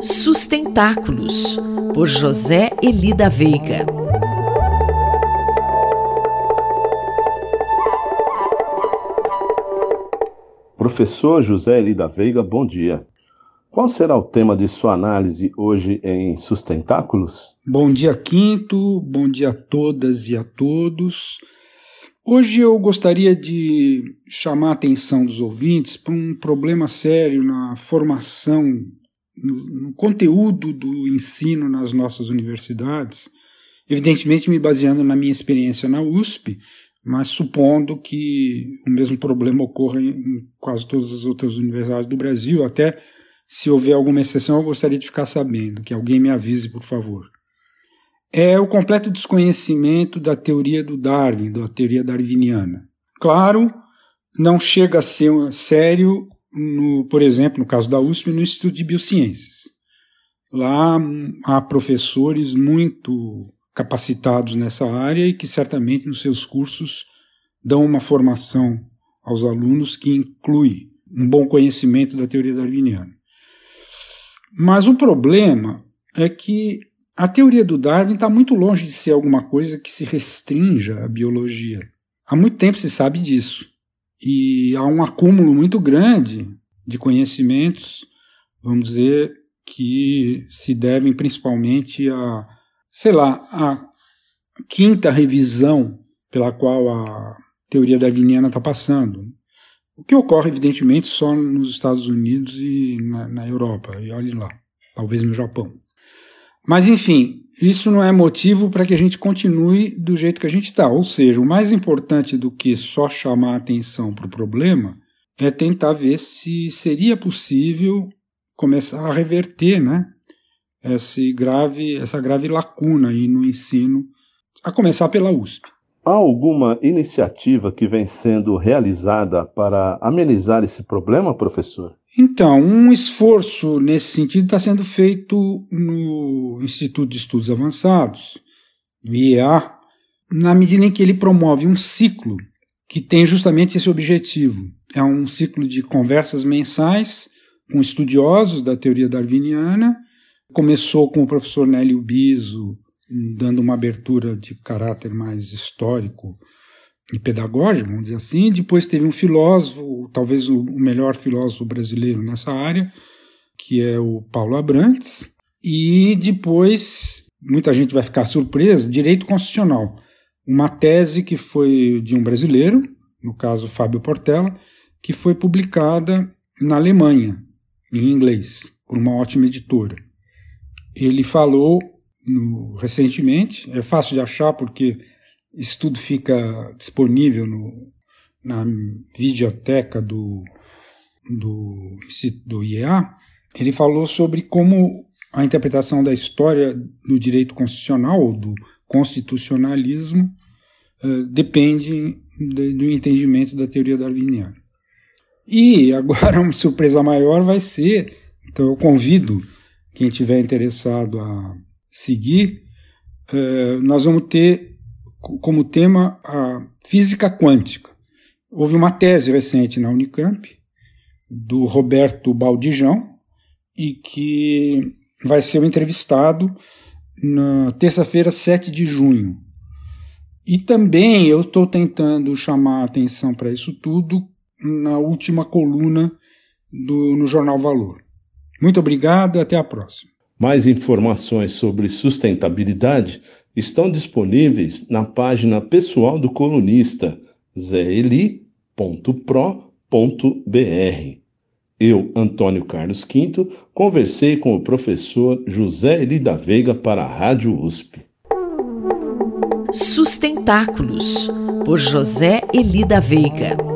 Sustentáculos, por José Elida Veiga. Professor José Elida Veiga, bom dia. Qual será o tema de sua análise hoje em Sustentáculos? Bom dia, Quinto. Bom dia a todas e a todos. Hoje eu gostaria de chamar a atenção dos ouvintes para um problema sério na formação, no, conteúdo do ensino nas nossas universidades, evidentemente me baseando na minha experiência na USP, mas supondo que o mesmo problema ocorra em quase todas as outras universidades do Brasil, até se houver alguma exceção, eu gostaria de ficar sabendo, que alguém me avise, por favor é o completo desconhecimento da teoria do Darwin, da teoria darwiniana. Claro, não chega a ser sério, no, por exemplo, no caso da USP, no Instituto de Biociências. Lá há professores muito capacitados nessa área e que certamente nos seus cursos dão uma formação aos alunos que inclui um bom conhecimento da teoria darwiniana. Mas o problema é que a teoria do Darwin está muito longe de ser alguma coisa que se restrinja à biologia. Há muito tempo se sabe disso. E há um acúmulo muito grande de conhecimentos, vamos dizer, que se devem principalmente a, sei lá, a quinta revisão pela qual a teoria darwiniana está passando. O que ocorre, evidentemente, só nos Estados Unidos e na, na Europa, e olhe lá, talvez no Japão. Mas, enfim, isso não é motivo para que a gente continue do jeito que a gente está. Ou seja, o mais importante do que só chamar a atenção para o problema é tentar ver se seria possível começar a reverter né, esse grave, essa grave lacuna aí no ensino, a começar pela USP. Há alguma iniciativa que vem sendo realizada para amenizar esse problema, professor? Então, um esforço nesse sentido está sendo feito no Instituto de Estudos Avançados, no IEA, na medida em que ele promove um ciclo que tem justamente esse objetivo. É um ciclo de conversas mensais com estudiosos da teoria darwiniana. Começou com o professor Nélio Biso, dando uma abertura de caráter mais histórico e pedagógico, vamos dizer assim. Depois teve um filósofo, talvez o melhor filósofo brasileiro nessa área, que é o Paulo Abrantes. E depois, muita gente vai ficar surpresa, direito constitucional. Uma tese que foi de um brasileiro, no caso Fábio Portela, que foi publicada na Alemanha, em inglês, por uma ótima editora. Ele falou no, recentemente, é fácil de achar porque isso tudo fica disponível no, na videoteca do, do, do IEA. Ele falou sobre como a interpretação da história do direito constitucional, do constitucionalismo, uh, depende de, do entendimento da teoria darwiniana. E agora uma surpresa maior vai ser, então eu convido quem tiver interessado a seguir, uh, nós vamos ter como tema a física quântica. Houve uma tese recente na Unicamp, do Roberto Baldijão, e que vai ser entrevistado na terça-feira, 7 de junho. E também eu estou tentando chamar a atenção para isso tudo na última coluna do, no Jornal Valor. Muito obrigado e até a próxima. Mais informações sobre sustentabilidade estão disponíveis na página pessoal do colunista zeli.pro.br. Eu, Antônio Carlos Quinto, conversei com o professor José Eli da Veiga para a Rádio USP. Sustentáculos, por José Eli da Veiga.